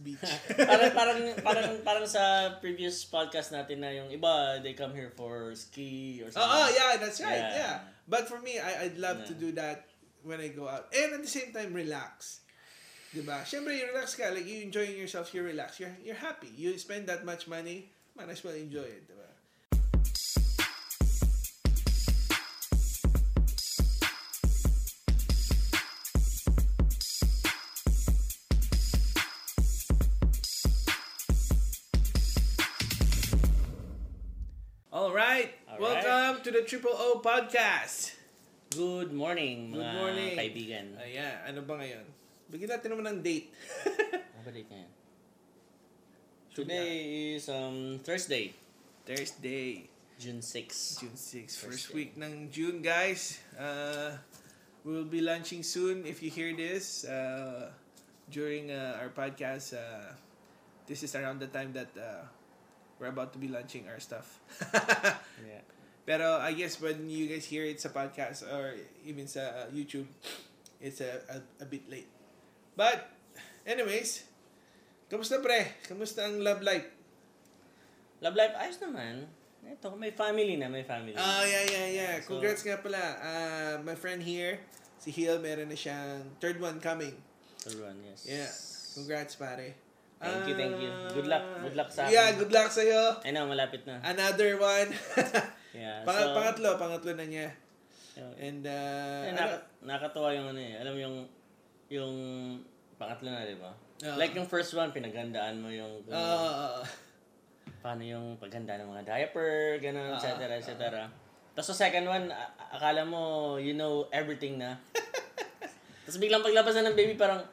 beach. parang parang parang parang sa previous podcast natin na yung iba they come here for ski or oh, something. oh, yeah, that's right. Yeah. Yeah. But for me, I I'd love to Yeah. do that when I go out. And at the same time, relax. Diba? Siyempre, you relax ka. Like, you enjoying yourself, you relax. You're, you're happy. You spend that much money, might as well enjoy it. Diba? Triple O Podcast. Good morning mga Good morning. kaibigan. Ayan, ano ba ngayon? Bigyan natin naman ng date. Ano ba date ngayon? Today is um Thursday, Thursday, June 6. June 6. First First week ng June, guys. Uh, we'll be launching soon. If you hear this uh, during uh, our podcast, uh, this is around the time that uh, we're about to be launching our stuff. Yeah. Pero I guess when you guys hear it sa podcast or even sa uh, YouTube, it's a, a, a bit late. But, anyways, kamusta pre? Kamusta ang love life? Love life ayos naman. Ito, may family na, may family. Ah, yeah, yeah, yeah. So- Congrats nga pala. Uh, my friend here, si Hill, meron na siyang third one coming. Everyone, yes. Yeah. Congrats, pare. Thank you, thank you. Good luck. Good luck sa Yeah, akin. good luck sa'yo. I know, malapit na. Another one. Yeah. Pang- so, pangatlo, pangatlo na niya. And, uh, Eh, ano- naka- nakakatawa yung ano eh. Alam mo yung yung pangatlo na, di ba? Oo. Like yung first one, pinaghandaan mo yung kung Ah, paano yung paghanda ng mga diaper, gano'n, Ah, etc. etc. Tapos sa second one, akala mo you know everything na. Tapos biglang paglabas na ng baby, parang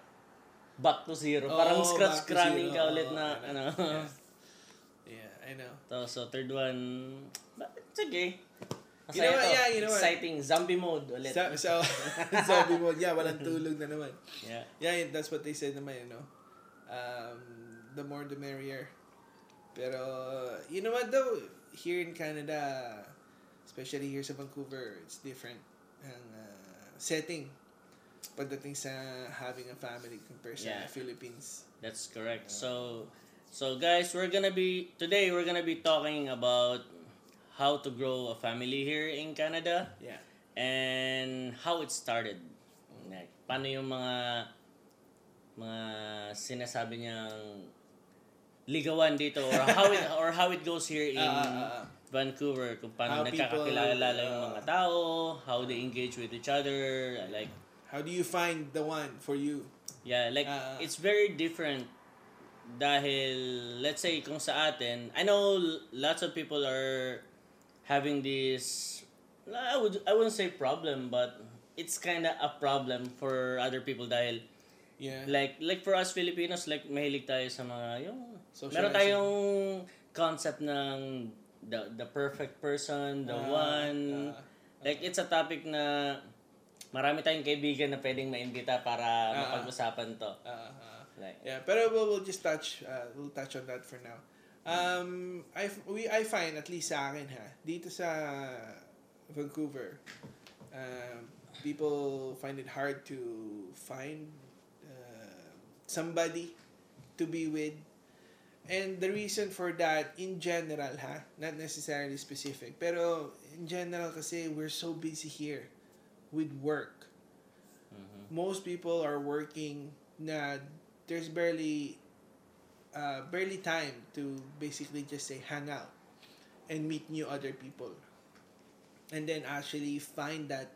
back to zero. Oo, parang scratch cramming ka ulit na, ano. ano. yeah, I know. Tapos so third one, okay. You know what? Yeah, you know what? Exciting. Zombie mode ulit. So, so zombie mode. Yeah, walang tulog na naman. yeah. Yeah, that's what they said naman, you know. Um, the more the merrier. Pero, you know what though? Here in Canada, especially here sa Vancouver, it's different ang uh, setting pagdating sa having a family compared sa Yeah. Philippines. That's correct. So, so guys, we're gonna be today. We're gonna be talking about how to grow a family here in Canada Yeah. and how it started. Like, paano yung mga mga sinasabi niyang ligawan dito or how it or how it goes here in ah. Vancouver kung paano nagkakakilala yung ah. mga tao, how they engage with each other, like How do you find the one for you? Yeah, like Ah. it's very different dahil let's say kung sa atin, I know lots of people are having this I would I wouldn't say problem but it's kind of a problem for other people dahil Yeah. like like for us Filipinos like mahilig tayo sa mga yung meron tayong concept ng the the perfect person, the Ah, one ah. like it's a topic na marami tayong kaibigan na pwedeng maimbita para Ah, mapag-usapan to. Uh, uh, Like, Yeah, pero we'll, we'll just touch uh, we'll touch on that for now. Um, I we I find at least sa akin ha dito sa Vancouver, um, people find it hard to find uh, somebody to be with. And the reason for that, in general ha, not necessarily specific, pero in general kasi we're so busy here with work. mhm. most people are working na there's barely uh, barely time to basically just say hang out and meet new other people and then actually find that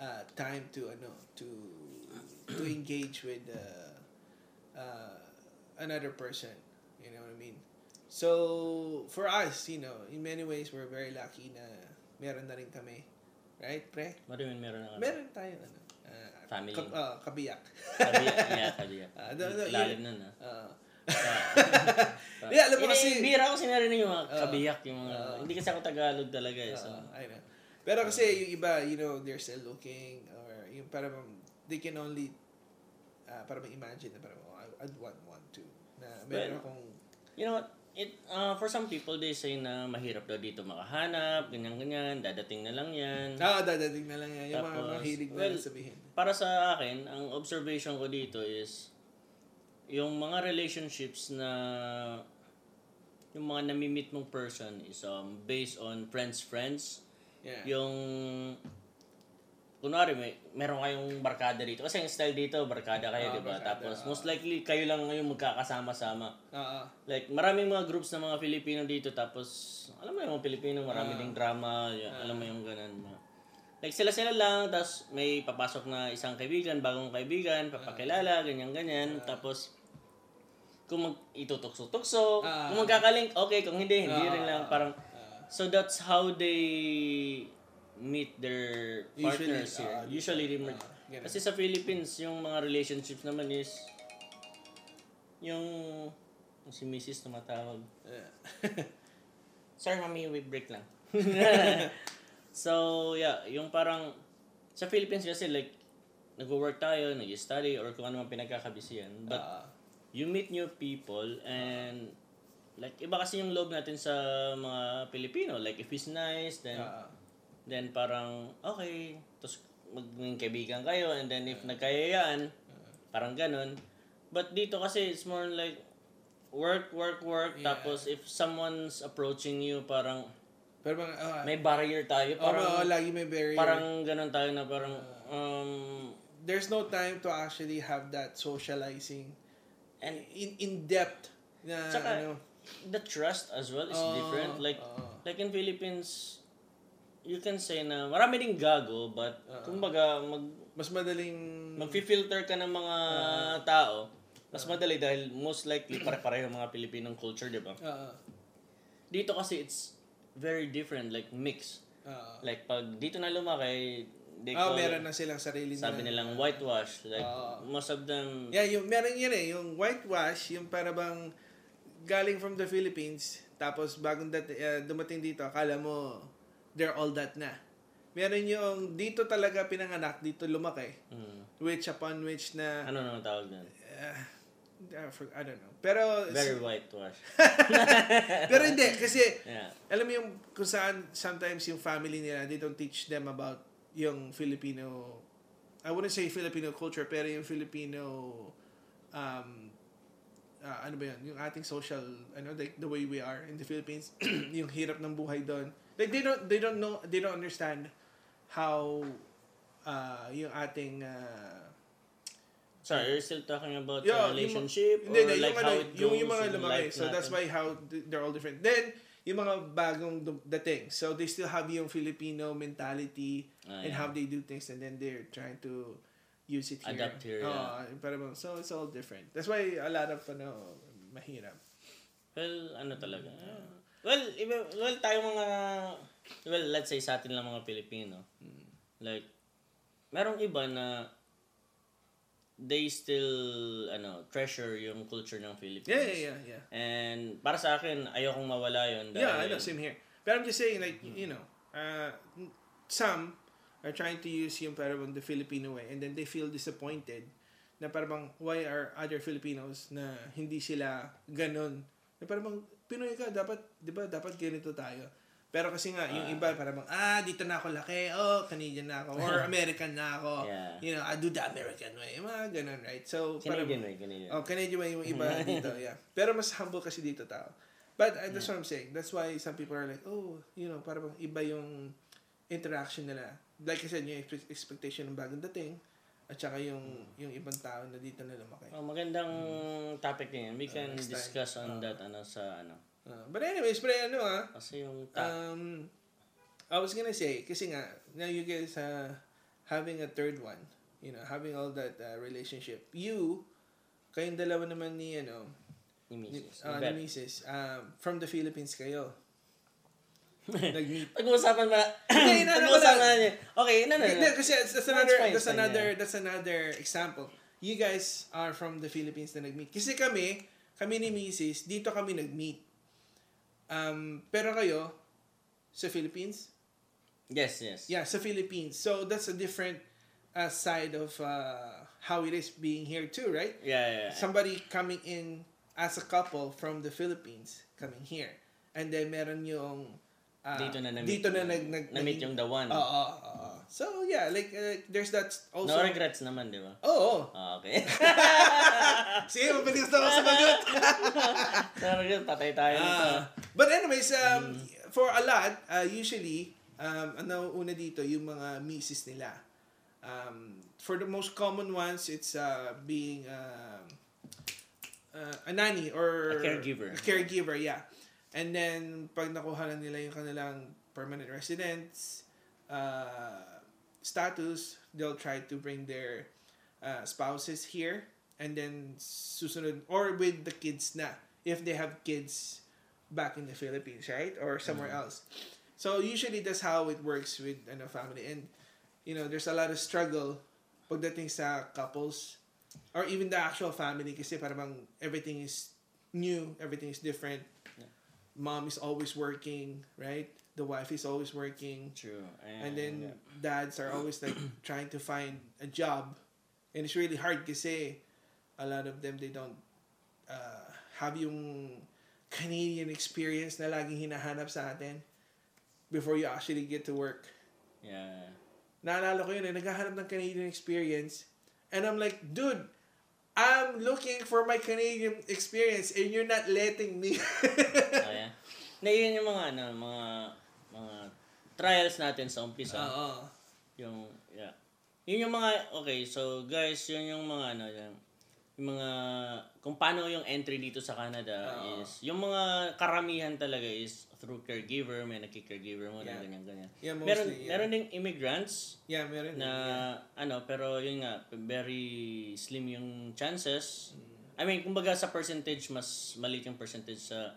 uh, time to ano to to engage with uh, uh, another person you know what I mean so for us you know in many ways we're very lucky na meron na rin kami right pre What do you mean meron na? Meron tayo ano. ah, Family. kab- ah, kabiyak. Kabiyak, yeah, kabiyak. Ah, no, no, Lalim yun- nun, ah. Ah. Ah. Yeah, alam mo Hindi, kasi- bira ko sinarinig yung mga Ah. kabiyak, yung mga, Ah. hindi kasi ako Tagalog talaga eh. So, Ah, I know. Pero kasi yung iba, you know, they're still looking or yung para they can only uh, para ma-imagine na parang oh, I- I'd want one too. Na meron Well, akong you know what? It, uh, for some people, they say na mahirap daw dito makahanap, ganyan-ganyan, dadating na lang yan. ah, dadating na lang yan. Yung mga Tapos, mahilig na well, lang sabihin. Para sa akin, ang observation ko dito is, yung mga relationships na yung mga nami-meet mong person is um, based on friends friends. Yeah. yung kunwari may meron kayong barkada dito. Kasi yung style dito barkada kayo Ah, di ba? tapos ah. most likely kayo lang ngayon magkakasama-sama. Oo. like maraming mga groups ng mga Filipino dito tapos alam mo yung mga Pilipino marami Ah. ding drama yun, alam mo yung ganun like sila sila lang tapos may papasok na isang kaibigan bagong kaibigan papakilala ganyan ganyan. Tapos kung mag itutukso-tukso Ah. kung magkakalink okay kung hindi hindi Ah. rin lang parang Ah. so that's how they meet their Usually, partners here ah, usually they meet ah, ganun. kasi sa Philippines yung mga relationships naman is yung si Mrs. tumatawag Yeah. Sorry, mami, we break lang. so, yeah, yung parang, sa Philippines kasi, like, nag-work tayo, nag-study, or kung ano man pinagkakabisihan. But, Ah. You meet new people, and, like, iba kasi yung loob natin sa mga Pilipino. Like, if he's nice, then, Ah. then parang, okay, tapos maging kaibigan kayo, and then if nagkayayaan, parang ganun. But dito kasi, it's more like, work, work, work, Yeah. tapos if someone's approaching you, parang, Pero mga, ah, may barrier tayo, oh, parang, oo, lagi may barrier. parang ganun tayo na parang, um, There's no time to actually have that socializing and in in depth na Tsaka, ano. the trust as well is Oo, different. Like, oo. like in Philippines, you can say na marami ding gago, but kumbaga, mag, mas madaling mag-filter ka ng mga tao, mas madali dahil most likely pare-pareho mga Pilipinong culture, di ba? ah Dito kasi it's very different, like mix. ah Like pag dito na lumaki, they call, meron na silang sarili sabi nila. nilang whitewash. Like Oo. most of them, Yeah, yung meron yun eh, yung whitewash, yung para bang galing from the Philippines, tapos bagong dat- eh, dumating dito, akala mo they're all that na. Meron yung dito talaga pinanganak, dito lumaki, mm, which upon which na ano nang tawag nun? uh, I for- I don't know. Pero Very whitewash. pero hindi kasi Yeah. alam mo yung kung saan sometimes yung family nila they don't teach them about yung Filipino I wouldn't say Filipino culture pero yung Filipino um ah, ano ba yun yung ating social ano like the way we are in the Philippines yung hirap ng buhay doon like they don't they don't know they don't understand how uh, yung ating uh, Sorry, you're still talking about Yeah, yung- relationship Hindi, or hindi, like yung, how ano, it goes yung, yung mga lumaki. life So that's why how th- they're all different. Then, yung mga bagong dating. So they still have yung Filipino mentality Ah, and yeah. how they do things and then they're trying to use it here. Adapt here, Oo, parang, so it's all different. That's why a lot of ano, mahirap. Well, ano talaga. Well, iba, well, tayo mga, well, let's say sa atin lang mga Pilipino. Hmm. Like, merong iba na they still, ano, treasure yung culture ng Philippines. Yeah, yeah, yeah, yeah. And para sa akin, ayokong mawala yun. Dahil, Yeah, I know, same here. But I'm just saying, like, you know, uh, some are trying to use yung parang the Filipino way and then they feel disappointed na parang why are other Filipinos na hindi sila ganun. Na parang Pinoy ka, dapat, di ba, dapat ganito tayo. Pero kasi nga, yung iba parang, ah, dito na ako laki, oh, Canadian na ako, or American na ako. Yeah. You know, I do the American way. Mga ganun, right? So, parang, Canadian way, Canadian. Oh, Canadian way yung iba dito, yeah. Pero mas humble kasi dito tao. But uh, that's what I'm saying. That's why some people are like, oh, you know, parang iba yung interaction nila. Like I said, yung expe- expectation ng bagong dating, at saka yung yung ibang tao na dito na lumaki. Oh, magandang topic din. We can Hmm. next time. discuss on that ano sa ano. Uh, but anyways, pero ano ah, Kasi yung um, I was gonna say, kasi nga, now you guys uh, having a third one, you know, having all that uh, relationship, you, kayong dalawa naman ni, ano, ni ni, Mrs. uh, Ni Mrs. Um, from the Philippines kayo. Nag-meet. Pag-uusapan ba? Hindi, inaano ko Pag-uusapan lang. niya. Okay, no, no, no. Kasi that's, that's No, another, fine, that's another, yeah. that's another example. You guys are from the Philippines na nag-meet. Kasi kami, kami ni Mrs., dito kami nag-meet. Um, pero kayo, sa Philippines? Yes, yes. Yeah, sa Philippines. So, that's a different uh, side of uh, how it is being here too, right? Yeah, yeah, yeah. somebody coming in as a couple from the Philippines coming here. And then meron yung ah, Dito na na-meet. dito na nag, nag Na-meet yung the one. Oo, oo, oo. So, yeah, like, uh, there's that also... no regrets naman, di ba? Oo. Ah, okay. Sige, mabilis na ako sumagot. no regrets, patay tayo nito. Ah, but anyways, um, for a lot, uh, usually, um, ano una dito, yung mga misis nila. Um, for the most common ones, it's uh, being uh, uh, a nanny or A caregiver. A caregiver, yeah. And then, pag nakuha na nila yung kanilang permanent residence uh, status, they'll try to bring their uh, spouses here and then susunod or with the kids na if they have kids back in the Philippines, right? Or somewhere else. So usually that's how it works with ano family and you know, there's a lot of struggle pagdating sa couples or even the actual family kasi parang everything is new, everything is different. Mom is always working, right? The wife is always working. True. And then dads are always like trying to find a job. And it's really hard kasi a lot of them they don't uh, have yung Canadian experience na laging hinahanap sa atin before you actually get to work. Yeah. Naalala ko yun eh, naghahanap ng Canadian experience. And I'm like, dude, I'm looking for my Canadian experience and you're not letting me. Oh, yeah. Na yun yung mga, ano, mga, mga trials natin sa umpisa. Oo. Yung, yeah. Yun yung mga, okay, so guys, yun yung mga, ano, yung, yung mga, kung paano yung entry dito sa Canada Oo. is, yung mga karamihan talaga is through caregiver, may nagki-caregiver mo Yeah. ganyan, ganyan. Yeah, mostly, meron, yeah. meron ding immigrants yeah, meron. na, yeah. ano, pero yun nga, very slim yung chances. Mm. I mean, kumbaga sa percentage, mas maliit yung percentage sa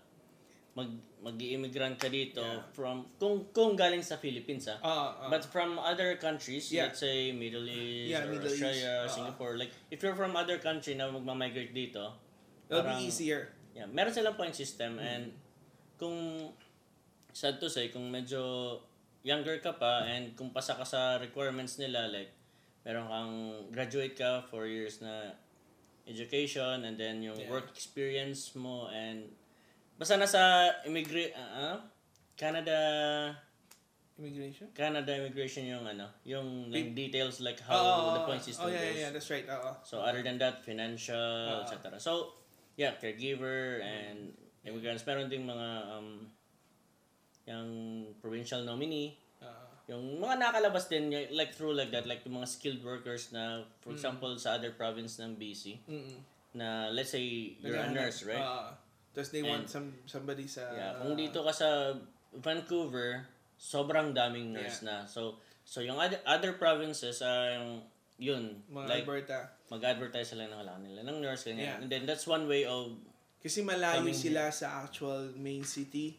mag mag-immigrant ka dito Yeah. from kung kung galing sa Philippines ah. Ah, ah. But from other countries, Yeah. let's say Middle East Yeah, or Middle East. Australia, Ah. Singapore, like if you're from other country na magma-migrate dito, It'll parang- be easier. yeah, meron silang point system Mm. and kung sad to say, kung medyo younger ka pa and kung pasa ka sa requirements nila like meron kang graduate ka four years na education and then yung Yeah. work experience mo and basta nasa immigrate ah, Canada Immigration? Canada immigration yung ano yung yung details like how Oh, the point system oh, yeah, goes yeah, yeah, that's right. Oo. so other than that, financial, Ah. etc. So, yeah, caregiver and immigrants. Meron ding mga um, yung provincial nominee. Ah. Yung mga nakalabas din, like through like that, like yung mga skilled workers na, for Mm. example, sa other province ng BC, Mm-mm. na let's say you're a Naghahanap. nurse, right? Ah. Tapos they want And- some somebody sa... yeah, kung dito ka sa Vancouver, sobrang daming nurse na. So, so yung other, other provinces, um, yun, Mga like, Alberta. mag-advertise sila ng kailangan nila ng nurse, ganyan. Yeah. And then that's one way of Kasi malayo sila sa actual main city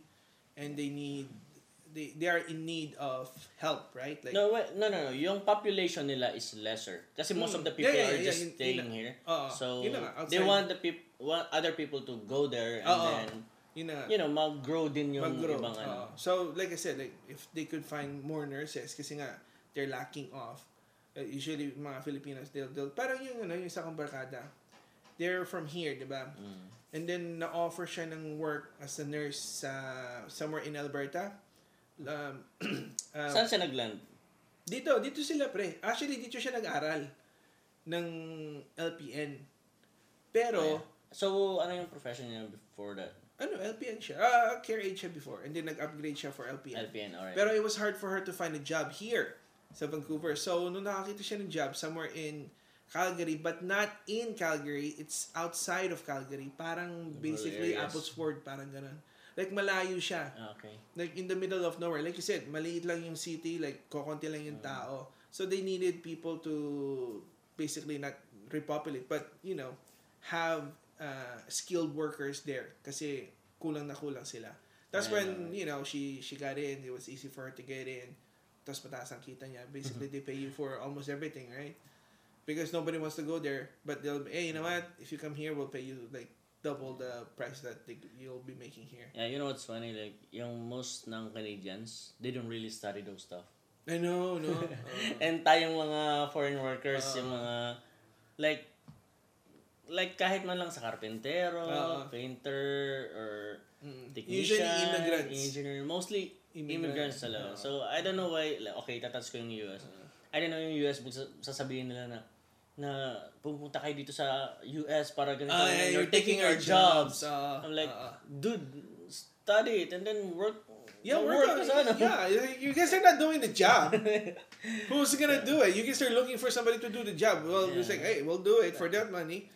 and they need they they are in need of help, right? Like No, wait, no, no, no. Yung population nila is lesser. Kasi most Mm. of the people Yeah, yeah, are yeah, just yun- yun staying na- here. Oo, so, yun na they want the people, want other people to go there and Oo. then, yun na you know, mag-grow din yung mag-grow. ibang ano. so like I said, like if they could find more nurses kasi nga they're lacking of uh, usually mga Filipinos they'll, they'll parang yung ano yung isa kong barkada. They're from here, 'di ba? Mm. And then na-offer siya ng work as a nurse sa somewhere in Alberta. Um, uh, Saan siya nag-land? Dito, dito sila pre. Actually, dito siya nag-aral ng LPN. Pero, So, ano yung profession niya before that? ano, LPN siya. Ah, care aid siya before. And then nag-upgrade siya for LPN. LPN, alright. Pero it was hard for her to find a job here sa Vancouver. So, nung nakakita siya ng job somewhere in Calgary, but not in Calgary, it's outside of Calgary. Parang basically. Abbotsford, parang ganun. Like, malayo siya. Ah, okay. like in the middle of nowhere. Like you said, maliit lang yung city, like kokonti lang yung tao. So they needed people to basically not repopulate, but you know, have uh, skilled workers there kasi kulang na kulang sila. That's when, you know, she she got in, it was easy for her to get in. Tapos mataas ang kita niya. Basically, they pay you for almost everything, right? Because nobody wants to go there, but they'll, hey, you know what? If you come here, we'll pay you like double the price that they, you'll be making here. Yeah, you know what's funny? Like, yung most ng Canadians, they don't really study those stuff. I know, no? Uh, And tayong mga foreign workers, Oo. yung mga, like, like kahit man lang sa karpentero, Oo. painter, or technician, Usually immigrants. engineer, mostly immigrants talaga. So, I don't know why, like, okay, tatats ko yung US. I don't know yung US, sasabihin nila na, na pupunta kayo dito sa US para ganito. And yeah, you're taking our jobs. Ah, I'm like, ah. dude, study it and then work. Yeah, work work on ano. Yeah, you guys are not doing the job. Who's gonna do it? You guys are looking for somebody to do the job. Well, it's like, hey, we'll do it for that money.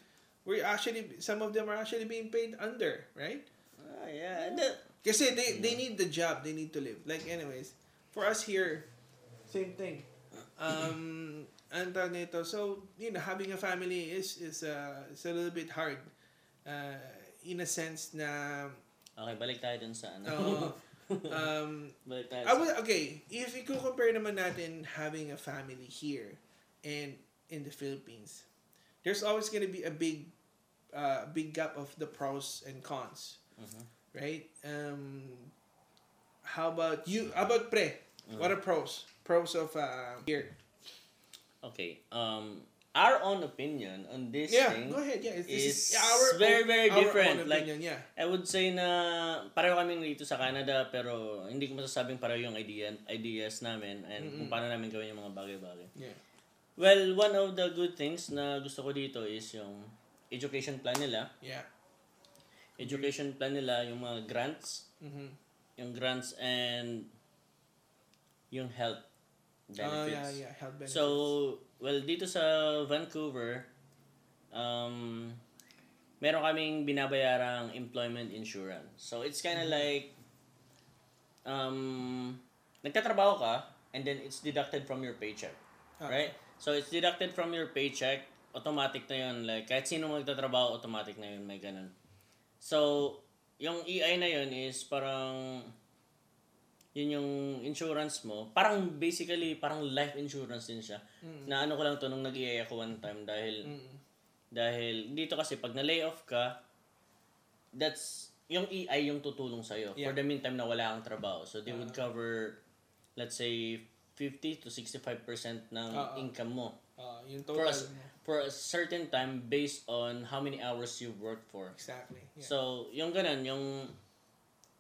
We're actually, some of them are actually being paid under, right? Ah, yeah. And then, Kasi they, they need the job. They need to live. Like, anyways, for us here, same thing. Um, tawag nito, so, you know, having a family is, is, uh, is a little bit hard. Uh, in a sense na, okay, balik tayo dun sa ano. uh, um, balik tayo I would, okay, if you compare naman natin having a family here and in the Philippines, there's always going to be a big, uh, big gap of the pros and cons, Mhm. right? Um, how about you? How about pre? What are pros? Pros of uh, here? Okay. Um, our own opinion on this Yeah, thing go ahead. Yeah, is is our very, own- very our different. own Like, yeah. I would say na pareho kami dito sa Canada pero hindi ko masasabing pareho yung idea, ideas namin and kung paano namin gawin yung mga bagay-bagay. Yeah. Well, one of the good things na gusto ko dito is yung education plan nila. Yeah. Education plan nila, yung mga grants, Mm-hmm. yung grants and yung health Oh benefits. yeah, yeah. Health benefits. So, well, dito sa Vancouver, um, meron kaming binabayarang employment insurance. So, it's kind of Mm-hmm. like, um, nagtatrabaho ka, and then it's deducted from your paycheck. Ah. Right? So, it's deducted from your paycheck, automatic na yun. Like, kahit sino magtatrabaho, automatic na yun, may ganun. So, yung EI na yun is parang, yun yung insurance mo. Parang basically, parang life insurance din siya. Na ano ko lang to nung nag-EI ako one time dahil, Mm. dahil dito kasi pag na-lay off ka, that's, yung EI yung tutulong sa'yo. For Yeah. the meantime na wala kang trabaho. So, they would cover, let's say, 50 to 65% ng ah. income mo. Uh, yung For total. a, for a certain time based on how many hours you worked for. Exactly. Yeah. So, yung ganun, yung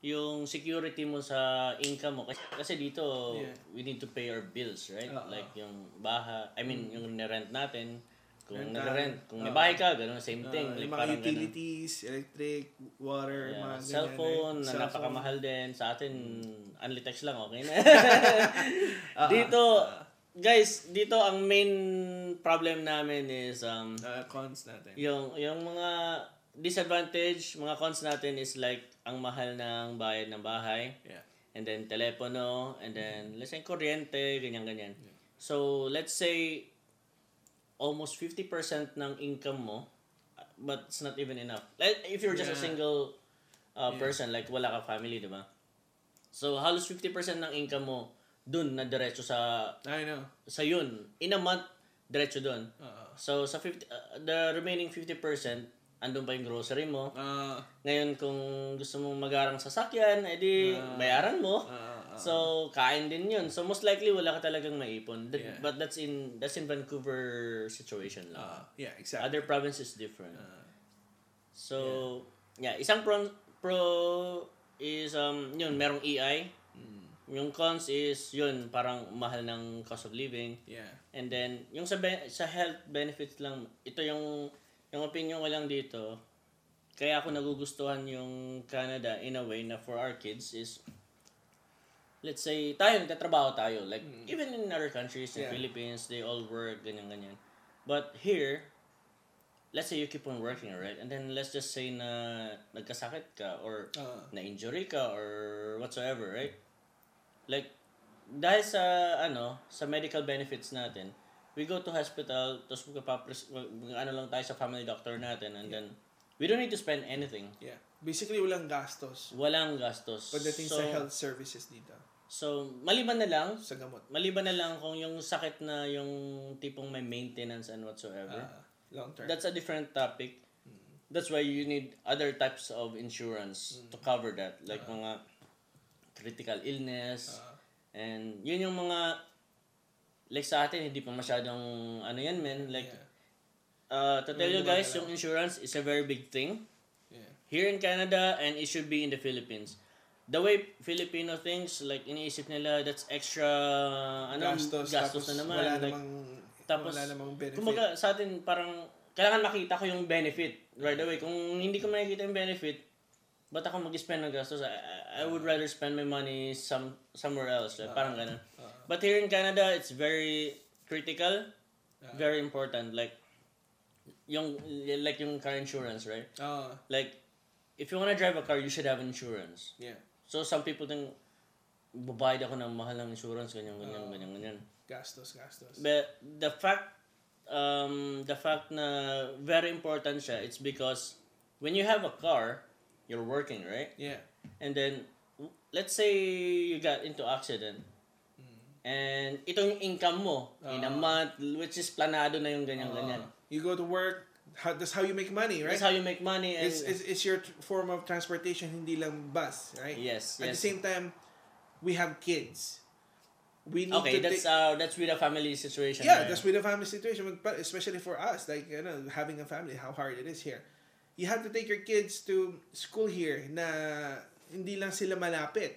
yung security mo sa income mo kasi, kasi dito Yeah. we need to pay our bills, right? Oo. Like yung baha, I mean yung rent natin, kung Rental. nag-rent, kung may bahay ka, ganun same thing. Uh, like yung mga parang ganun. utilities, electric, water, Yeah, mga ganyan, cellphone eh. na Cellphone. napakamahal din sa atin, only text lang okay na. Ah, dito guys, dito ang main problem namin is um Uh, cons natin. yung yung mga disadvantage, mga cons natin is like ang mahal ng bayad ng bahay. Yeah. And then telepono, and then let's say kuryente, ganyan ganyan. So, let's say almost 50% ng income mo but it's not even enough. Like if you're just a Yeah. single uh, Yeah. person like wala ka family, 'di ba? So, halos 50% ng income mo dun na diretso sa I know. sa yun. In a month, diretso dun. Uh, So, sa 50, uh, the remaining 50%, andun pa yung grocery mo. uh, Ngayon, kung gusto mong magarang sasakyan, edi bayaran mo. uh, So, kain din yun. So, most likely, wala ka talagang maipon. That- Yeah. But that's in that's in Vancouver situation lang. uh, yeah, exactly. Other provinces different. Uh, So, yeah, isang pro, pro is, um, yun, merong EI. mm, Yung cons is, yun, parang mahal ng cost of living. yeah. And then, yung sa, be- sa health benefits lang, ito yung, yung opinion ko lang dito, kaya ako nagugustuhan yung Canada in a way na for our kids is, let's say, tayo, nagtatrabaho tayo. Like, even in other countries, in Yeah. Philippines, they all work, ganyan-ganyan. But here, let's say you keep on working, right? And then let's just say na nagkasakit ka or Uh, na-injury ka or whatsoever, right? Like, dahil sa, ano, sa medical benefits natin, we go to hospital, tapos magpapres- mag, mag- ano lang tayo sa family doctor natin, and then, we don't need to spend anything. yeah. Basically, walang gastos Walang gastos. pagdating so, sa health services dito. So, maliban na lang, Sa gamot. maliban na lang kung yung sakit na yung tipong may maintenance and whatsoever. Uh, long term. That's a different topic. That's why you need other types of insurance to cover that. Like mga critical illness. Uh, and yun yung mga like sa atin, hindi pa masyadong ano yan, men. Like, yeah. uh, to tell you guys, yung insurance is a very big thing Yeah. here in Canada and it should be in the Philippines. The way Filipino thinks, like, iniisip nila, that's extra, ano, gastos, gastos, na naman. wala like, namang, tapos, wala namang benefit. Kumbaga, sa atin, parang, kailangan makita ko yung benefit right away. Kung hindi ko makikita yung benefit, ba't ako mag-spend ng gastos? I, I- would rather spend my money some somewhere else. Like, parang ganun. But here in Canada, it's very critical, very important. Like, yung, like yung car insurance, right? Oo, Like, if you wanna drive a car, you should have insurance. yeah. So, some people think, babayad ako ng mahal ng insurance, ganyan, ganyan, ganyan, ganyan. Gastos, gastos. But the fact um the fact na very important siya it's because when you have a car you're working right Yeah. and then let's say you got into accident and ito yung income mo in a month which is planado na yung ganyan ganyan You go to work, how, that's how you make money, right? that's how you make money and it's, it's, it's your t- form of transportation, hindi lang bus, right? yes At the same time, we have kids. We need okay to that's take- uh that's with a family situation yeah, right? that's with a family situation, but especially for us, like you know, having a family, how hard it is here. You have to take your kids to school here na hindi lang sila malapit,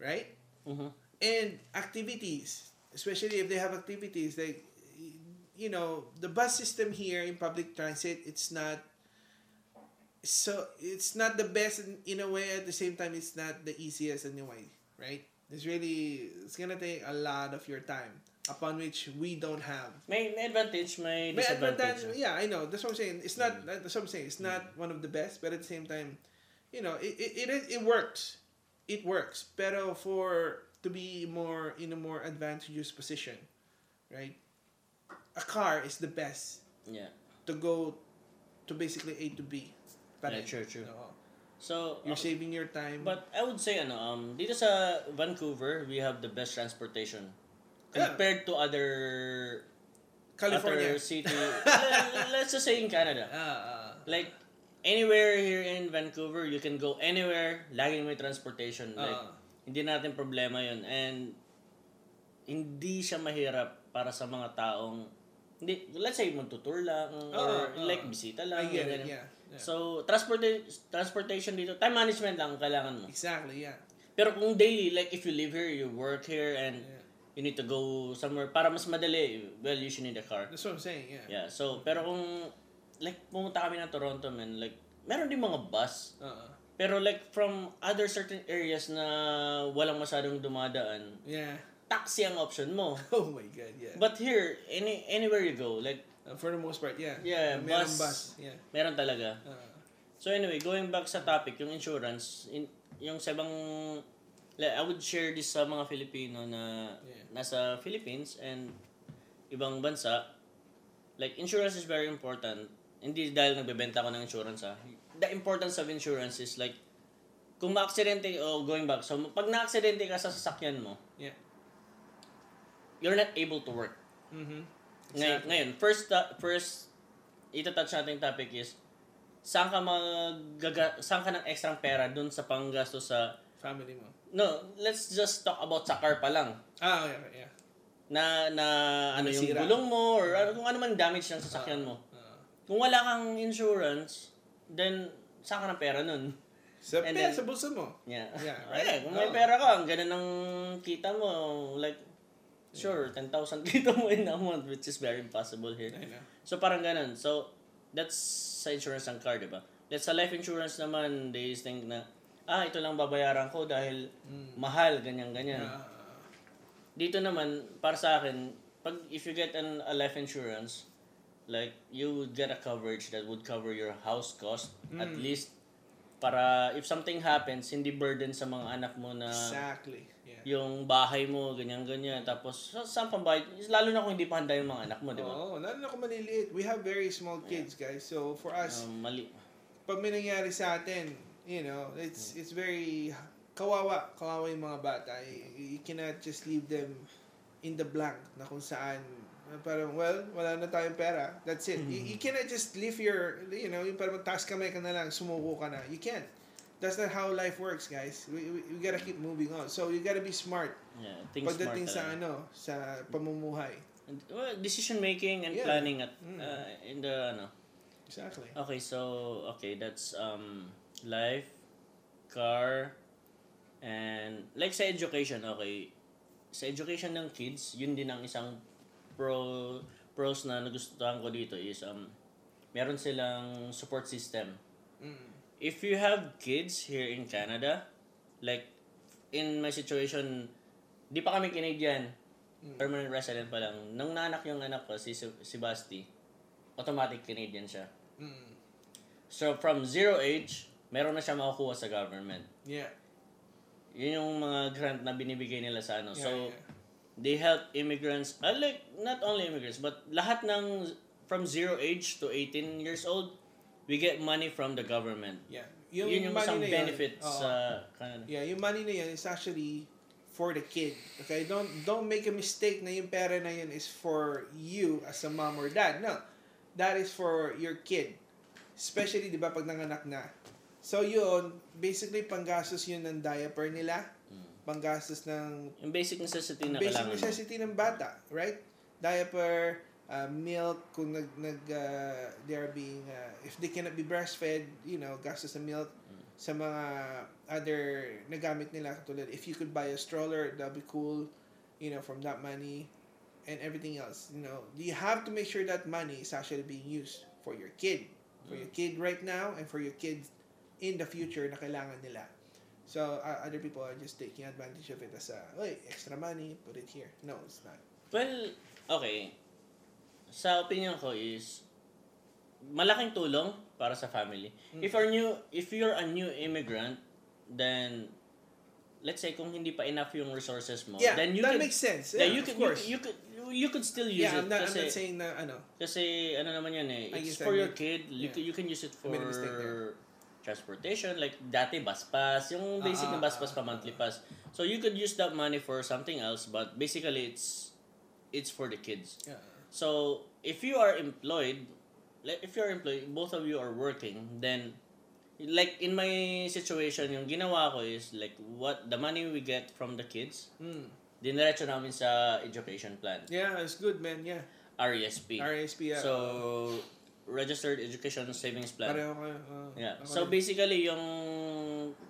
right? Mhm. And activities, especially if they have activities like you know, the bus system here in public transit, it's not so it's not the best in, in a way at the same time it's not the easiest in a way, right? It's really it's gonna take a lot of your time upon which we don't have. may, may advantage may May disadvantage advantage, yeah, I know. That's what I'm saying. It's not. Mm. That's what I'm saying. It's mm. not one of the best, but at the same time, you know, it it it, it works. It works. better for to be more in a more advantageous position, right? A car is the best yeah to go to basically A to B. Yeah, true, true. Oo. so You're okay. saving your time. But I would say ano, um dito sa Vancouver, we have the best transportation Yeah. compared to other California. other city. Le- let's just say in Canada. Ah, ah. Like anywhere here in Vancouver, you can go anywhere, laging may transportation. Like Ah. hindi natin problema 'yon and hindi siya mahirap para sa mga taong hindi let's say magtutour lang or Ah, ah. like bisita lang. I get it. Yeah. yeah. So, transporta- transportation dito, time management lang ang kailangan mo. exactly. Yeah. Pero kung daily, like if you live here, you work here, and Yeah. you need to go somewhere para mas madali, well, you should need a car. That's what I'm saying. Yeah. Yeah, so, pero kung, like, pumunta kami ng Toronto, man, like, meron din mga bus. Uh-uh. Pero like, from other certain areas na walang masyadong dumadaan, Yeah. Taxi ang option mo. Oh my god. Yeah. But here, any anywhere you go, like, Uh, for the most part, yeah. Yeah, Meron bus. bus. Yeah. meron talaga. Uh, So anyway, going back sa topic, yung insurance, in, yung sa ibang, like, I would share this sa mga Filipino na Yeah. nasa Philippines and ibang bansa. Like, insurance is very important. Hindi dahil nagbebenta ko ng insurance ha. The importance of insurance is like, kung ma-aksidente, oh, going back, so pag na-aksidente ka sa sasakyan mo, yeah. You're not able to work. Mm-hmm. Ngayon, ngayon first, ta- first, itatouch natin yung topic is, saan ka magaga, saan ka ng extra pera dun sa panggasto sa, Family mo. no, let's just talk about sa car pa lang. Ah, yeah, yeah. Na, na, ano yung Nasira. gulong mo, or ano, kung ano man damage ng sasakyan mo. Uh, Kung wala kang insurance, then, saan ka ng pera nun? sa, And pera, then- sa bulsa mo. Yeah. Yeah, right? Okay, kung may Oo. pera ka, ang ganda ng kita mo, like, sure, 10,000 kita mo in a month, which is very impossible here. So, parang ganun. So, that's sa insurance ng car, di ba? Let's sa life insurance naman, they think na, ah, ito lang babayaran ko dahil mahal, ganyan-ganyan. Ah, Dito naman, para sa akin, pag if you get an, a life insurance, like, you would get a coverage that would cover your house cost, at least, para if something happens, hindi burden sa mga anak mo na exactly. Yeah. yung bahay mo, ganyan-ganyan. Tapos, sa, saan pang bayad? Lalo na kung hindi pa handa yung mga anak mo, di ba? Oo, lalo na kung maliliit. We have very small kids, guys. So, for us, Um, mali. pag may nangyari sa atin, you know, it's it's very kawawa, kawawa yung mga bata. You, you cannot just leave them in the blank na kung saan parang, well, wala na tayong pera. That's it. You, you cannot just leave your, you know, yung parang taas kamay ka na lang, sumuko ka na. You can't. That's not how life works, guys. We, we, we gotta keep moving on. So, you gotta be smart Yeah, think smart pagdating sa talaga. ano, sa pamumuhay. And, well, decision making and Yeah. planning at Mm. uh, in the ano. Exactly. Okay, so okay, that's um life, car, And like sa education, okay, sa education ng kids, yun din ang isang pro pros na nagustuhan ko dito is um meron silang support system. Mm. If you have kids here in Canada, like in my situation, di pa kami Canadian, permanent resident pa lang. Nung nanak yung anak ko, si, si Basti, automatic Canadian siya. Mm. So, from zero age, meron na siya makukuha sa government. Yeah. Yun yung mga grant na binibigay nila sa ano. Yeah, so, yeah. they help immigrants, uh, like, not only immigrants, but lahat ng from zero age to 18 years old, we get money from the government. Yeah. yun yung money isang na yun, benefit oo. sa Canada. Yeah, yung money na yun is actually for the kid. Okay? Don't don't make a mistake na yung pera na yun is for you as a mom or dad. No. That is for your kid. Especially, di ba, pag nanganak na. So, yun, basically, panggastos yun ng diaper nila. Panggastos ng Yung basic necessity na basic kailangan mo. necessity ng bata, right? Diaper, uh, milk, kung nag, nag uh, they are being, uh, if they cannot be breastfed, you know, gastos ng milk sa mga other nagamit nila katulad if you could buy a stroller that'd be cool you know from that money and everything else you know. You have to make sure that money is actually being used for your kid for your kid right now and for your kids in the future na kailangan nila. So uh, other people are just taking advantage of it as a Oy, extra money put it here. No it's not. Well, okay. Sa opinion ko is malaking tulong para sa family. Mm. If you're new if you're a new immigrant, then let's say kung hindi pa enough yung resources mo, yeah then you that could makes sense yeah, yeah, you of could course you, could you could still use yeah it I'm not, I'm kasi not saying na ano kasi ano naman yan eh. It's for your kid. You, yeah. can, you can use it for transportation like dati bus pass, yung basic Ah, na ah, bus pass ah, pa monthly pass. So you could use that money for something else but basically it's it's for the kids. yeah. So, if you are employed, like if you're employed, both of you are working, then like in my situation, yung ginawa ko is like what the money we get from the kids, Mm. diniretso namin sa education plan, yeah it's good man yeah RESP. RSP yeah. So, registered education savings plan. pareho kayo uh, Yeah. ako So rin. basically yung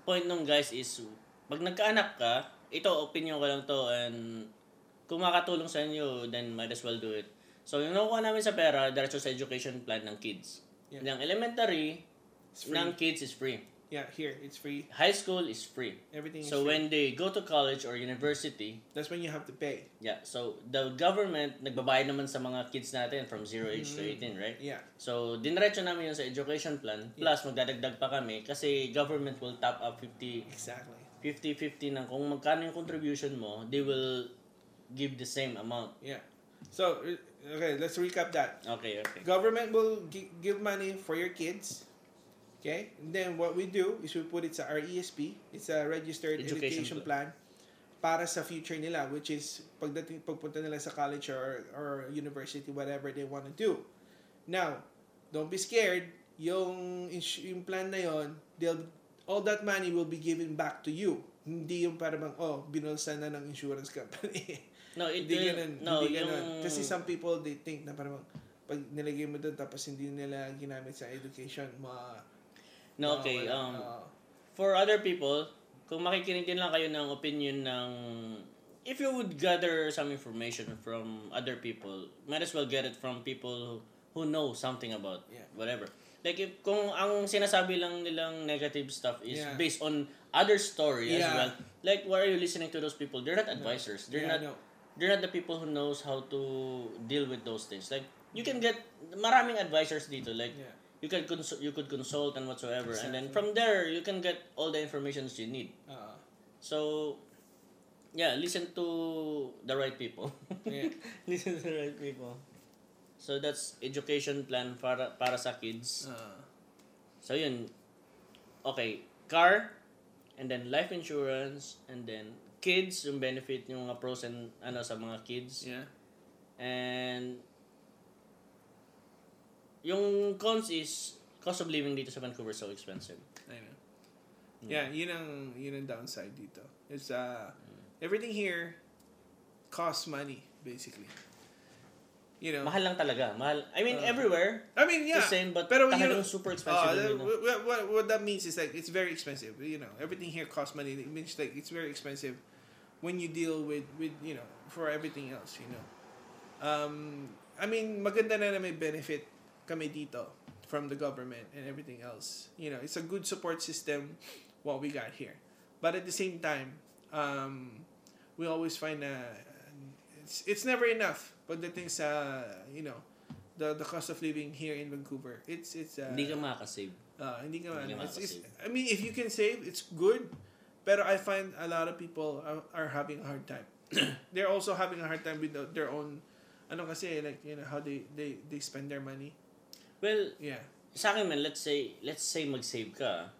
point nung guys is pag nagkaanak ka, ito opinion ko lang to and kung makatulong sa inyo, then might as well do it. So yung nakuha namin sa pera, diretso sa education plan ng kids. Yeah. Ng elementary, ng kids is free. yeah here it's free High school is free. everything is So free. when they go to college or university, that's when you have to pay yeah, so the government nagbabayad naman sa mga kids natin from 0 age to 18, right? yeah So, dinretso namin yun sa education plan. Plus, magdadagdag pa kami kasi government will top up 50 exactly 50-50 ng kung magkano yung contribution mo, they will give the same amount. Yeah. So, okay, let's recap that. Okay, okay. Government will gi- give money for your kids. Okay? And then what we do is we put it sa RESP. It's a registered Education education, plan para sa future nila which is pagdating pagpunta nila sa college or or university whatever they want to do. Now, don't be scared. Yung yung plan na yon, they'll all that money will be given back to you. Hindi yung para bang oh, binulsa na ng insurance company. No, it hindi will, ganun. no, hindi yung, ganun. Kasi some people, they think na parang pag nilagay mo doon tapos hindi nila ginamit sa education, ma... no, okay, mawawala. um, Oo. for other people, kung makikinig din lang kayo ng opinion ng, if you would gather some information from other people, might as well get it from people who, who know something about Yeah. whatever. Like, if, kung ang sinasabi lang nilang negative stuff is Yeah. based on other story as Yeah. well, like, why are you listening to those people? They're not advisors. They're Yeah, not no. They're not the people who knows how to deal with those things. Like you can get maraming advisors dito. Like Yeah. you can cons- you could consult and whatsoever, and then from there you can get all the information you need. Oo. So yeah, listen to the right people. Yeah. listen to the right people. So that's education plan para para sa kids. Oo. So yun. Okay, car and then life insurance and then kids yung benefit yung mga pros and ano sa mga kids. yeah. And yung cons is cost of living dito sa Vancouver so expensive. I know. Yeah, yun ang, yun ang downside dito. It's, uh, everything here costs money, basically. You know. Mahal lang talaga. Mahal. I mean, Uh, everywhere. I mean, yeah. The same, but Pero you know, super expensive. uh, know? what, what, what that means is like it's very expensive. You know, everything here costs money. It means like it's very expensive when you deal with with you know for everything else. You know, um, I mean, maganda na na may benefit kami dito from the government and everything else. You know, it's a good support system what we got here, but at the same time, um, we always find na it's it's never enough. Pagdating sa you know the the cost of living here in Vancouver. It's it's uh, Hindi ka makakasave. uh, hindi ka Hindi ano, it's, it's. I mean if you can save it's good pero I find a lot of people are, are having a hard time. They're also having a hard time with the- their own ano kasi like you know how they they they spend their money. Well, Yeah. sa akin man, let's say, let's say mag-save ka.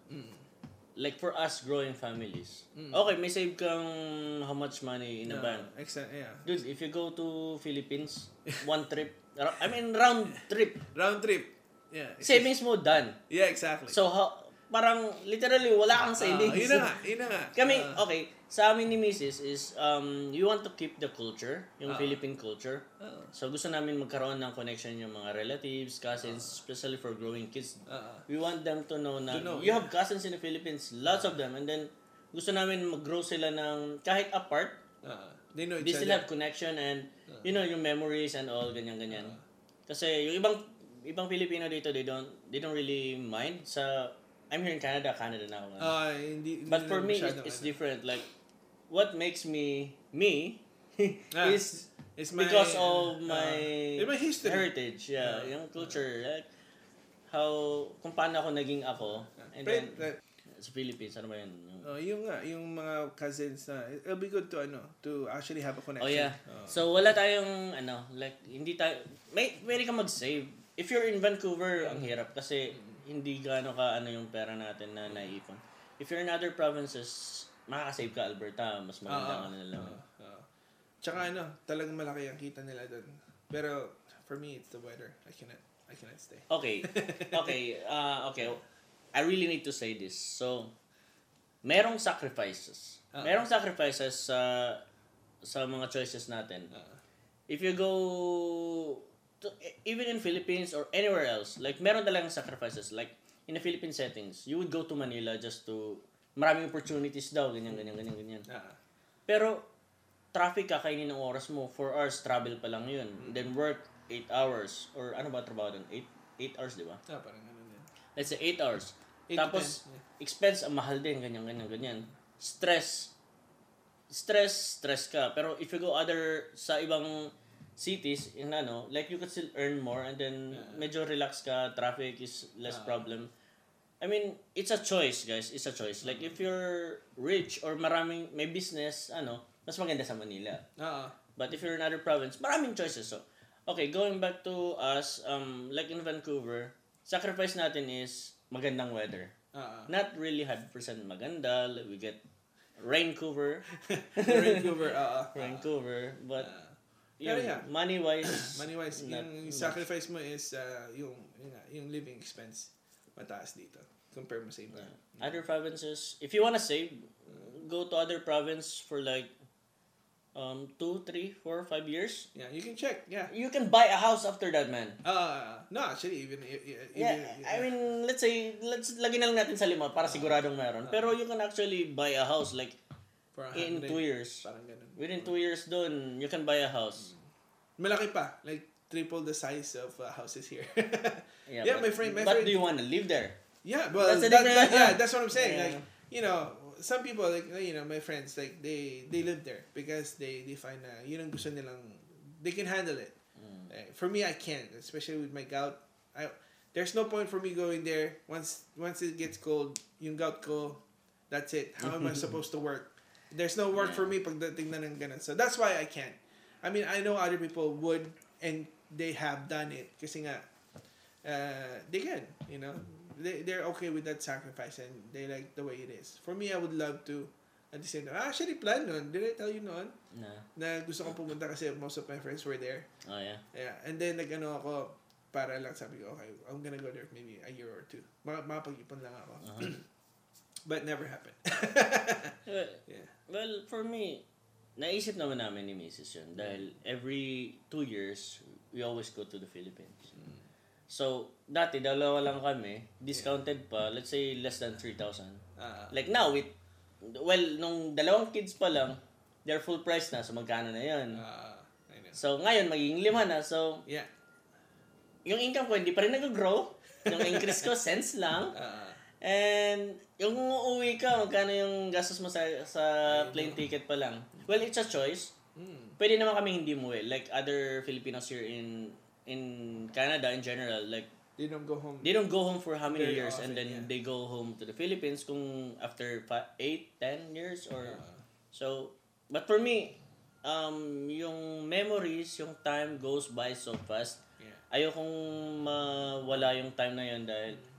Like for us growing families. Mm. Okay, may save kang how much money in a bank. exa- yeah. Dude, if you go to Philippines, one trip, I mean round trip, Round trip. Yeah. savings mo done. yeah, exactly. So how, parang literally wala kang Ah, savings. yun na nga, yun na nga. Kami, Ah, okay, sa amin ni Mrs. is, um, you want to keep the culture, yung Ah. Philippine culture. ah, So gusto namin magkaroon ng connection yung mga relatives, cousins, especially for growing kids. ah, We want them to know na To know, you yeah. have cousins in the Philippines, lots of them. And then, gusto namin mag-grow sila ng kahit apart, ah, they know they each still other. have connection and, you know, yung memories and all, ganyan-ganyan. Ah. Kasi yung ibang ibang Filipino dito, they don't they don't really mind sa I'm here in Canada, Canada na ako. ngayon. Ah, hindi, hindi But for me, it's ano. different. Like, what makes me me Ah, is It's my, because of ah, my, it's my history. heritage. Yeah, Ah. yung culture. Like, how, kung paano ako naging ako. And But, then, uh, sa Philippines, ano ba yun? Yung- Oh, yung nga, yung mga cousins na, it'll be good to ano, to actually have a connection. Oh yeah. Oh. So wala tayong ano, like hindi tayo may pwede ka mag-save. If you're in Vancouver, ang hirap kasi hindi gaano ka ano yung pera natin na naiipon. If you're in other provinces, makaka-save ka Alberta, mas maganda Ah, ka na lang. ah, ah. Tsaka ano, talagang malaki ang kita nila doon. Pero for me, it's the weather. I cannot, I cannot stay. Okay. Okay. Uh, okay. I really need to say this. So, merong sacrifices. Ah. Merong sacrifices sa sa mga choices natin. Ah. If you go to, even in Philippines or anywhere else, like meron talagang sacrifices. Like in the Philippine settings, you would go to Manila just to maraming opportunities daw, ganyan, ganyan, ganyan, ganyan. Ah. Pero, traffic kakainin ng oras mo, 4 hours travel pa lang yun. Then work 8 hours. Or ano ba trabaho doon? 8, 8 hours, di ba? ah, parang ganun din. Let's say 8 hours. Eight Tapos, 10, yeah. expense, ang mahal din, ganyan, ganyan, ganyan. Stress. Stress, stress ka. Pero if you go other, sa ibang cities, in ano, like you could still earn more and then medyo relax ka, traffic is less Ah. problem. I mean, it's a choice, guys. It's a choice. Like, if you're rich or maraming, may business, ano, mas maganda sa Manila. Ah. But if you're in another province, maraming choices. So, okay, going back to us, um, like in Vancouver, sacrifice natin is magandang weather. Ah. Not really 100% maganda. Like we get Vancouver, Vancouver, ah, ah. Vancouver, but Pero yeah. money wise, Money wise, yung much. sacrifice mo is uh, yung, yung, yung living expense mataas dito compare mo sa iba. other provinces, if you wanna save, go to other province for like um two, three, four, five years. Yeah, you can check. Yeah. You can buy a house after that, man. Uh, no, actually, even, even Yeah, I mean, let's say, let's lagyan na lang natin sa lima para siguradong meron. Pero you can actually buy a house like for in two years. Parang ganun. Within two years dun, you can buy a house. Malaki pa. Like, triple the size of uh, houses here. Yeah, Yeah, but, my friend- my but friend- do you want to live there? yeah, well, That's that, that- yeah, that's what I'm saying. Yeah. Like, you know, some people, like, you know, my friends, like, they, they live there because they, they find na yun ang gusto nilang, they can handle it. Mm. Eh, For me, I can't, especially with my gout. I, there's no point for me going there. Once once it gets cold, yung gout ko, that's it. How am I supposed to work? There's no work Yeah. for me pagdating na ng ganun. So that's why I can't. I mean, I know other people would and they have done it kasi nga uh, they can, you know. They they're okay with that sacrifice and they like the way it is. For me, I would love to at the same time. Actually plan nun. Did I tell you noon? Na. Na gusto kong pumunta kasi most of my friends were there. Oh, yeah. Yeah, and then nag-ano ako, para lang sabi ko, okay, I'm gonna go there maybe a year or two. Makapag-ipon lang ako. Uh-huh. But never happened. Well, yeah. well, for me, naisip naman namin ni Mrs. yun. Dahil every two years, we always go to the Philippines. So, dati, dalawa lang kami, discounted pa, let's say less than 3,000. Ah, Like now, with, well, nung dalawang kids pa lang, they're full price na, so magkano na yun. ah, I know. So, ngayon, magiging lima na, so, Yeah. yung income ko hindi pa rin nag-grow. Yung increase ko, cents lang. Ah, And yung uuwi ka, magkano yung gastos mo sa, sa plane ticket pa lang? Well, it's a choice. mm, Pwede naman kami hindi umuwi. Like other Filipinos here in in Canada in general. Like, they don't go home. they don't go home for how many Very years and often, then yeah. they go home to the Philippines kung after 8, 10 years or... Ah. So, but for me, um, yung memories, yung time goes by so fast. Yeah. Ayokong mawala yung time na yun dahil pag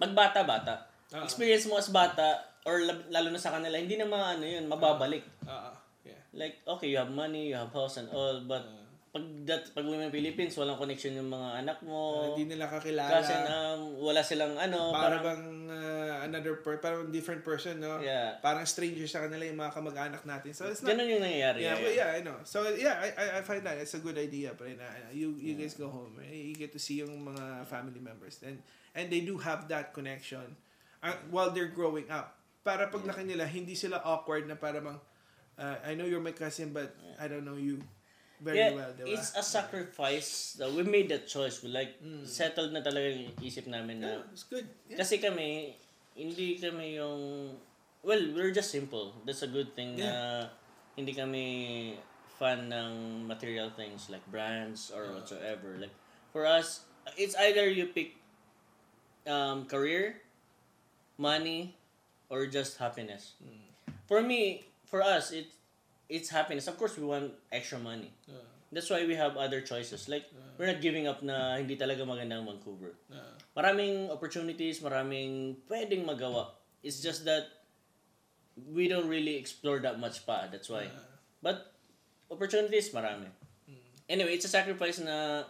bata-bata, Ah. experience mo as bata, or lalo na sa kanila, hindi na maano yun, mababalik. Ah, ah, yeah. Like, okay, you have money, you have house and all, but Ah. pag that, pag ng Philippines, walang connection yung mga anak mo. Hindi nila kakilala. kasi um, wala silang ano, para parang, bang ah, another per parang different person, no? Yeah. Parang stranger sa kanila yung mga kamag-anak natin. So it's not ganun yung nangyayari. Yeah, yeah. yeah, I know. So yeah, I I, I find that it's a good idea. But uh, you you guys go home, eh, you get to see yung mga family members, and and they do have that connection uh, while they're growing up. Para pag laki nila, hindi sila awkward na para bang uh, I know you're my cousin, but I don't know you very yeah, well, diba? it's a sacrifice that we made that choice. We like, settled na talaga yung isip namin na, yeah, it's good. Yeah. kasi kami, hindi kami yung, well, we're just simple. That's a good thing na hindi kami fan ng material things like brands or whatsoever. Like, for us, it's either you pick um, career, money, or just happiness. For me, for us, it it's happiness. Of course, we want extra money. Uh, That's why we have other choices. Like, we're not giving up na hindi talaga maganda ang Vancouver. uh, Maraming opportunities, maraming pwedeng magawa. It's just that we don't really explore that much pa. That's why. But, opportunities, marami. Anyway, it's a sacrifice na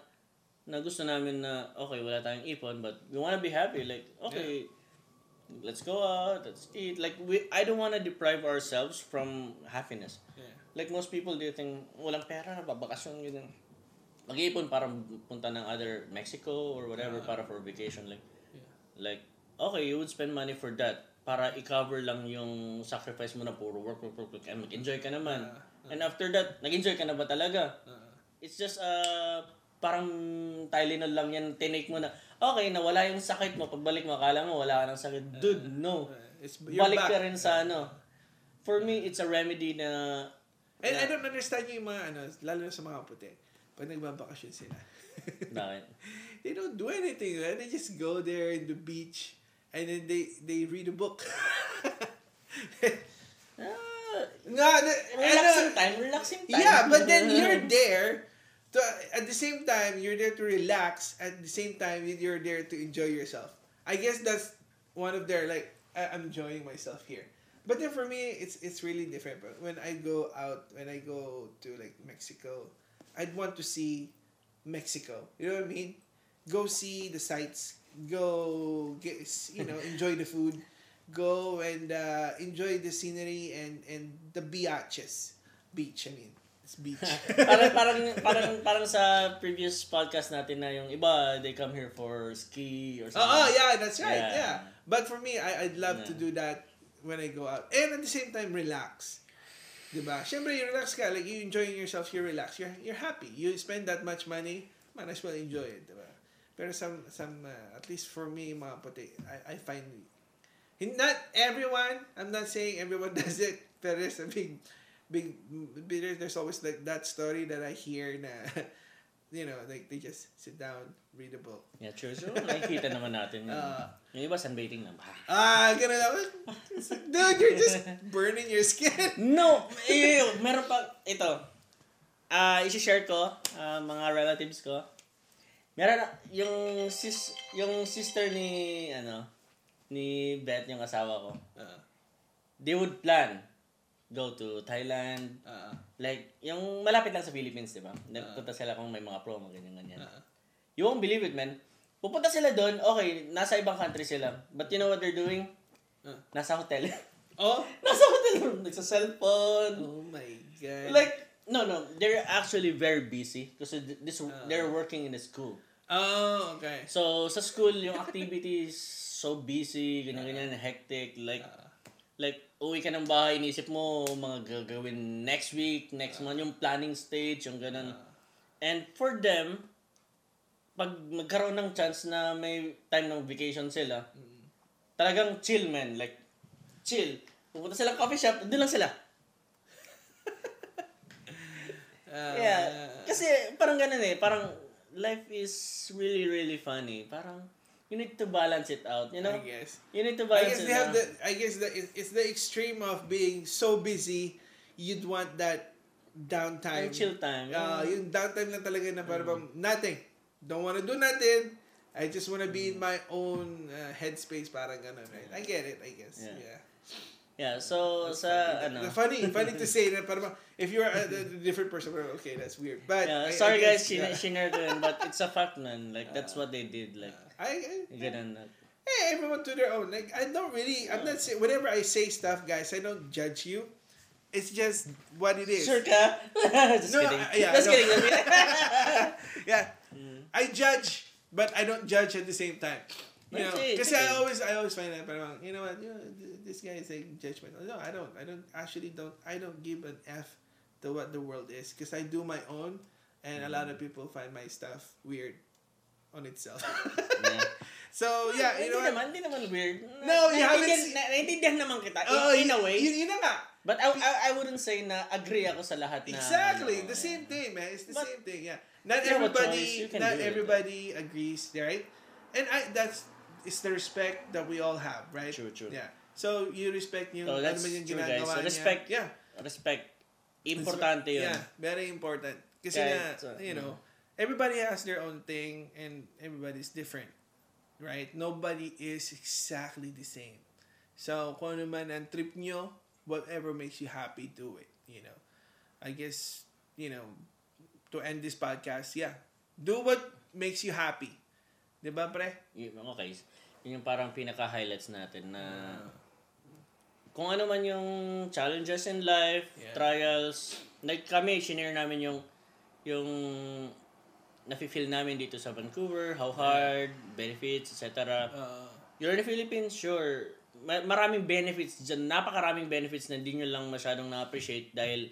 na gusto namin na, okay, wala tayong ipon, but we wanna be happy. Like, okay, let's go out, let's eat. Like, we, I don't wanna deprive ourselves from happiness. yeah. Like most people, they think, walang pera, babakasyon, yun. Mag-iipon para punta ng other Mexico or whatever para for vacation. Like, like, okay, you would spend money for that para i-cover lang yung sacrifice mo na puro work, work, work, work, and mag-enjoy ka naman. And after that, nag-enjoy ka na ba talaga? Uh, It's just, uh, parang Tylenol lang yan, tinake mo na, okay, nawala yung sakit mo, pagbalik mo, akala mo wala ka ng sakit. Dude, no. it's you're Balik back. ka rin sa ano. For me, it's a remedy na And I don't understand yung mga ano, lalo na sa mga puti. Pag nagbabakasyon sila. Bakit? they don't do anything. Right? They just go there in the beach and then they they read a book. Ah, the- relaxing ano, time, relaxing time. Yeah, but then you're there to at the same time you're there to relax. At the same time you're there to enjoy yourself. I guess that's one of their like I, I'm enjoying myself here. But then for me, it's it's really different. But when I go out, when I go to like Mexico, I'd want to see Mexico. You know what I mean? Go see the sights. Go get you know enjoy the food. Go and uh, enjoy the scenery and and the biaches. Beach, I mean. It's beach. parang, parang, parang, parang sa previous podcast natin na yung iba, they come here for ski or Oh, something. oh, yeah, that's right. Yeah. Yeah. But for me, I, I'd love to Yeah. do that when I go out. And at the same time, relax. Diba? Siyempre, you relax ka. Like, you enjoying yourself, you relax. You're, you're happy. You spend that much money, might as well enjoy it. Diba? Pero some, some uh, at least for me, mga puti, I, I find, not everyone, I'm not saying everyone does it, pero there's a big, there's always like that story that I hear na, you know, like they just sit down, read a book. Yeah, true. So, nakikita naman natin yun. Ah. yung iba, sunbathing lang. Ah, ganun ako. Dude, you're just burning your skin. No! Eh, meron pa, ito. Ah, isi-share ko, ah, mga relatives ko. Meron na, yung sis, yung sister ni, ano, ni Beth, yung asawa ko. Uh, They would plan, go to Thailand, uh, like, yung malapit lang sa Philippines, di ba? Nagpunta sila kung may mga promo, ganyan, ganyan. uh, You won't believe it, man. Pupunta sila doon, okay, nasa ibang country sila. But you know what they're doing? Uh. Nasa hotel. oh? nasa hotel, nagsa-cellphone. Oh my God. Like, No, no, they're actually very busy kasi th- this Ah. they're working in a school. Oh, okay. So sa school yung activities so busy, ganyan ganyan hectic like Ah. like uwi ka ng bahay, inisip mo mga gagawin next week, next month yung planning stage, yung ganun. And for them, pag magkaroon ng chance na may time ng vacation sila, talagang chill man, like chill. Pupunta silang coffee shop, doon lang sila. Ah, Yeah. Kasi parang ganun eh. Parang life is really, really funny. Parang you need to balance it out, you know? I guess. You need to balance. I guess it they have out. the. I guess the it's the extreme of being so busy. You'd want that downtime. Yung chill time. Uh, yung downtime lang talaga na para bang nothing. Don't want to do nothing. I just want to be in my own uh, headspace parang ganun, right? I get it, I guess. Yeah. Yeah. yeah, so sa ano. Funny, funny to say that parang if you're a, a different person, okay, that's weird. But Yeah, I- I sorry guys, guess, shin- yeah. shinare ko yun, but it's a fact man. Like that's what they did. Like I, I, ganun. Hey, everyone to their own. Like I don't really. I'm not oh. saying whenever I say stuff, guys. I don't judge you. It's just what it is. Sure ka? Just No, kidding. I- yeah, Just no. kidding. yeah, mm. I judge, but I don't judge at the same time. You know, because okay. I always, I always find that, parang, you know what, you know, th- this guy is like judgmental. No, I don't. I don't actually don't. I don't give an f to what the world is because I do my own, and a lot of mm. people find my stuff weird on itself. Yeah. so yeah, you know what? naman, hindi naman weird. No, you haven't seen- na- Naiintindihan naman kita. In, Oh, in a way. Yun, yun na nga. But I, I, I wouldn't say na agree ako sa lahat na. Exactly, ano, the same thing, man. It's the But- same thing. Yeah, not everybody, not do it. everybody agrees, right? And I that's it's the respect that we all have, right? True, true. Yeah. So you respect yung So, ano that's man yung true, guys. ginagawa So, niya. respect. Yeah. Respect. Importante yun. Yeah, very important. Kasi Kahit, uh, you know, everybody has their own thing and everybody's different. Right? Nobody is exactly the same. So, kung ano man ang trip nyo, whatever makes you happy, do it. You know? I guess, you know, to end this podcast, yeah. Do what makes you happy. Di ba, pre? Yun, okay. Yun yung parang pinaka-highlights natin na kung ano man yung challenges in life, Yeah. trials, like kami, shinare namin yung yung nafe-feel namin dito sa Vancouver, how hard, benefits, etc. Uh, You're in the Philippines, sure. Ma- maraming benefits dyan. Napakaraming benefits na hindi nyo lang masyadong na-appreciate dahil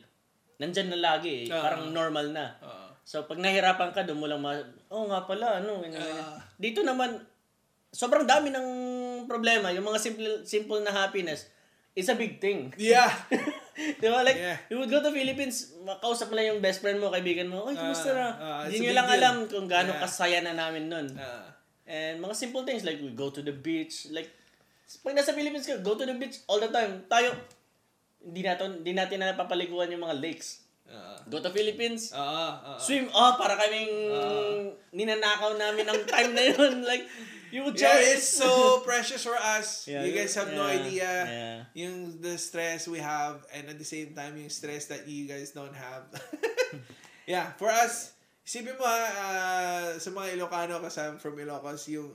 nandyan na lagi eh. Ah. Parang normal na. uh, So, pag nahirapan ka, doon mo lang ma... Oh, nga pala, ano. Ah. Dito naman, sobrang dami ng problema. Yung mga simple, simple na happiness, it's a big thing. yeah. Di ba? Like, Yeah. you would go to Philippines, makausap mo lang yung best friend mo, kaibigan mo, ay, kumusta Ah, na? Hindi it's a nyo lang deal. alam kung gaano Yeah. kasaya na namin nun. Uh, And mga simple things like we go to the beach, like pag nasa Philippines ka, go to the beach all the time. Tayo hindi natin hindi natin na napapaliguan yung mga lakes. Uh, Go to Philippines, uh, uh, swim oh para kaming ninanakaw namin ang time na yun. Like you would Yeah, it's so precious for us. Yeah, you guys have no yeah, idea yeah. yung the stress we have and at the same time yung stress that you guys don't have. yeah, for us, isipin mo ha, ah, sa mga Ilocano kasi I'm from Ilocos, yung,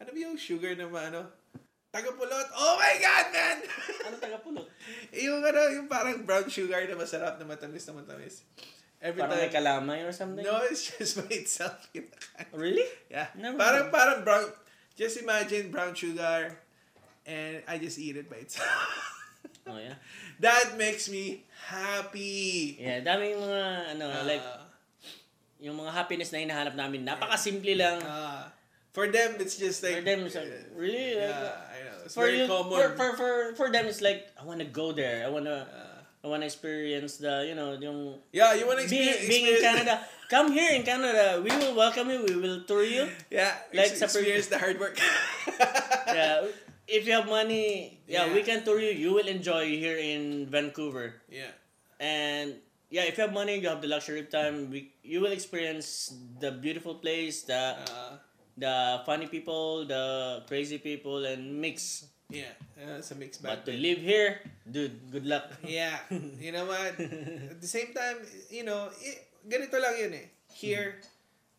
ano ba yung sugar na ano? Tagapulot. Oh my God, man! ano taga pulot? yung ano, yung parang brown sugar na masarap na matamis na matamis. Every Parang may time. kalamay or something? No, it's just by itself. kinakain. Really? Yeah. Never parang parang brown just imagine brown sugar and I just eat it by itself. Oh yeah. that makes me happy. Yeah, daming mga ano Uh, like yung mga happiness na hinahanap namin. Napakasimple lang. uh, for them it's just like For them, it's like, really? Yeah, for you, for, for for for them it's like I want to go there. I want to Uh, I want to experience the, you know, yung yeah, you want to being, experience, being in Canada. Come here in Canada. We will welcome you. We will tour you. Yeah, Like per- experience the hard work. Yeah. If you have money, yeah, Yeah. we can tour you. You will enjoy here in Vancouver. yeah. And yeah, if you have money, you have the luxury of time. We, you will experience the beautiful place, the Uh, the funny people, the crazy people, and mix. yeah, uh, it's a mixed bag. But to live here, dude, good luck. Yeah. You know what? At the same time, you know, i ganito lang yun eh. Here,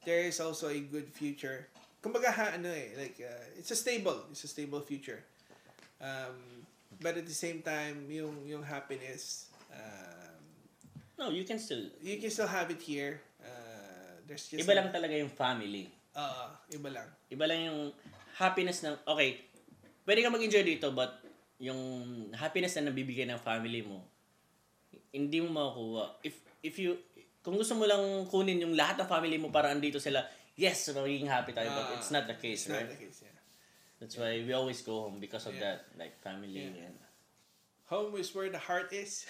there is also a good future. Kumbaga, ha, ano eh, like, uh, it's a stable, it's a stable future. Um, but at the same time, yung, yung happiness, um, No, you can still... you can still have it here. Uh, there's just Iba lang talaga yung family. Oo, iba lang. Iba lang yung happiness ng... Okay, pwede ka mag-enjoy dito, but yung happiness na nabibigay ng family mo, hindi mo makukuha. If, if you... Kung gusto mo lang kunin yung lahat ng family mo para andito sila, yes, magiging happy tayo, but Ah, it's not the case, It's right? not the case, yeah. That's why we always go home because of Yeah. that, like family Yeah. and... Home is where the heart is.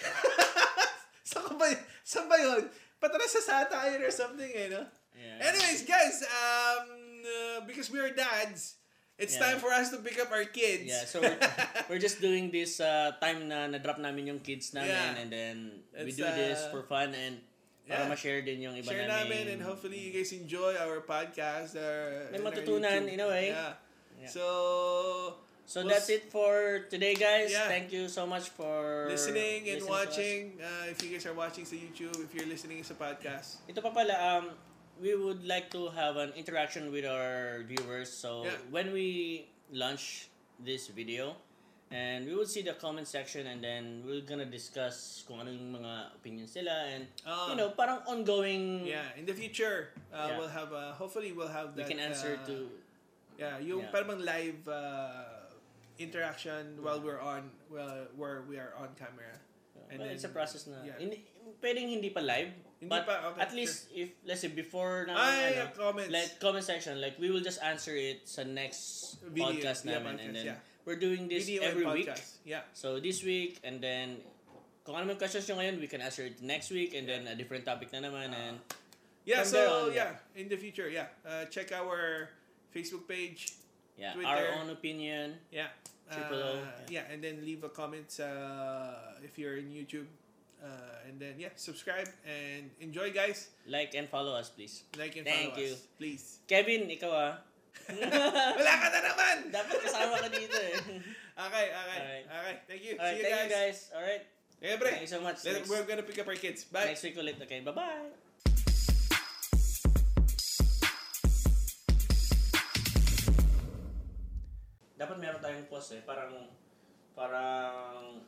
Ka ba, saan ba yun? Patara sa satire or something eh, no? Yeah. Anyways, guys, um, uh, because we are dads, it's Yeah. time for us to pick up our kids. Yeah, so we're, we're just doing this uh, time na na-drop namin yung kids namin Yeah. and then we It's, do this uh, for fun and para yeah. ma-share din yung iba Share namin. namin and hopefully you guys enjoy our podcast. Our, May and our matutunan in a way. Yeah. Yeah. So, So we'll that's it for today, guys. Yeah. Thank you so much for listening and listening watching. Uh, if you guys are watching sa YouTube, if you're listening sa podcast. Ito pa pala, um, we would like to have an interaction with our viewers. So Yeah. when we launch this video, and we will see the comment section and then we're gonna discuss kung ano yung mga opinions nila and Ah. you know, parang ongoing Yeah, in the future, uh, Yeah. we'll have, uh, hopefully we'll have we that. can answer uh, to Yeah, yung Yeah. parang live uh, interaction while we're on, well, where we are on camera. And well, then- it's a process na yeah. hindi, pwedeng hindi pa live Hindi but pa, okay, at least if let's say before na Ay, ano, comments. like comment section like we will just answer it sa next Video, podcast yeah, namin and then yeah. we're doing this Video every week. Yeah. so this week and then kung ano may questions nyo ngayon we can answer it next week and then a different topic na naman and Yeah, so on, yeah, in the future, yeah. Uh, check our Facebook page. yeah Twitter. our own opinion Yeah. Uh, yeah, and then leave a comment uh, if you're in YouTube. Uh, and then yeah, subscribe and enjoy, guys. like and follow us please Like and Thank follow you. us, please. Kevin ikaw ah Wala ka na naman. dapat kasama ka dito eh Okay, okay, Alright. okay. Thank you. alright See you thank guys. you guys alright Yeah, pre. thank you so much Let- We're gonna pick up our kids. Bye. Next week ulit. Okay, bye-bye. Dapat meron tayong post eh. Parang, parang,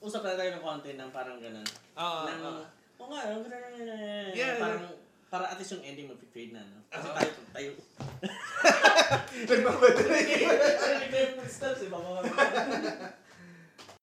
usap na tayo ng content ng parang ganun. Oo, ng, oo. Oo nga, ganun, ganun, ganun. Yeah, parang, para at least yung ending mag-fade na, no? Kasi Oo. tayo, tayo. Nagmamadali. Eh, baka